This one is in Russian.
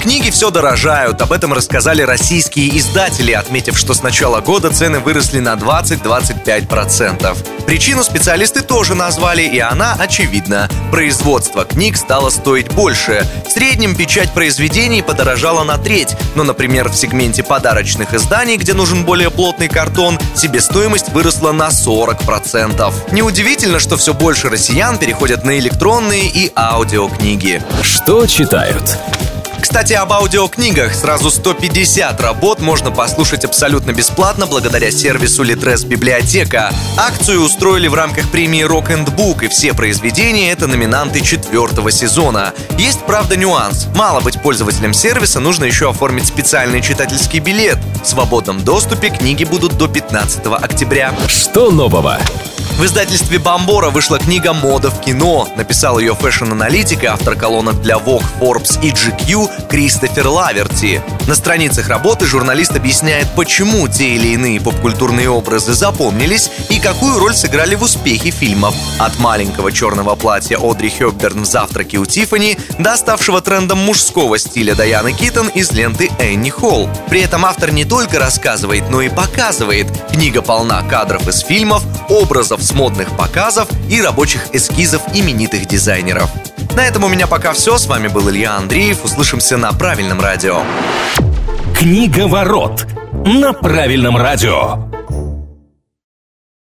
Книги все дорожают, об этом рассказали российские издатели, отметив, что с начала года цены выросли на 20-25%. Причину специалисты тоже назвали, и она очевидна. Производство книг стало стоить больше. В среднем печать произведений подорожала на треть, но, например, в сегменте подарочных изданий, где нужен более плотный картон, себестоимость выросла на 40%. Неудивительно, что все больше россиян переходят на электронные и аудиокниги. Что читают? Кстати, об аудиокнигах. Сразу 150 работ можно послушать абсолютно бесплатно благодаря сервису Litres Библиотека. Акцию устроили в рамках премии Rock and Book, и все произведения — это номинанты четвертого сезона. Есть, правда, нюанс. Мало быть пользователем сервиса, нужно еще оформить специальный читательский билет. В свободном доступе книги будут до 15 октября. Что нового? В издательстве Бомбора вышла книга «Мода в кино». Написал ее фэшн-аналитик и автор колонок для Vogue, Forbes и GQ Кристофер Лаверти. На страницах работы журналист объясняет, почему те или иные попкультурные образы запомнились и какую роль сыграли в успехе фильмов. От маленького черного платья Одри Хепбёрн в «Завтраке у Тиффани» до ставшего трендом мужского стиля Дайан Китон из ленты Энни Холл. При этом автор не только рассказывает, но и показывает. Книга полна кадров из фильмов, образов с модных показов и рабочих эскизов именитых дизайнеров. На этом у меня пока все. С вами был Илья Андреев. Услышимся на правильном радио. Книга ворот на правильном радио.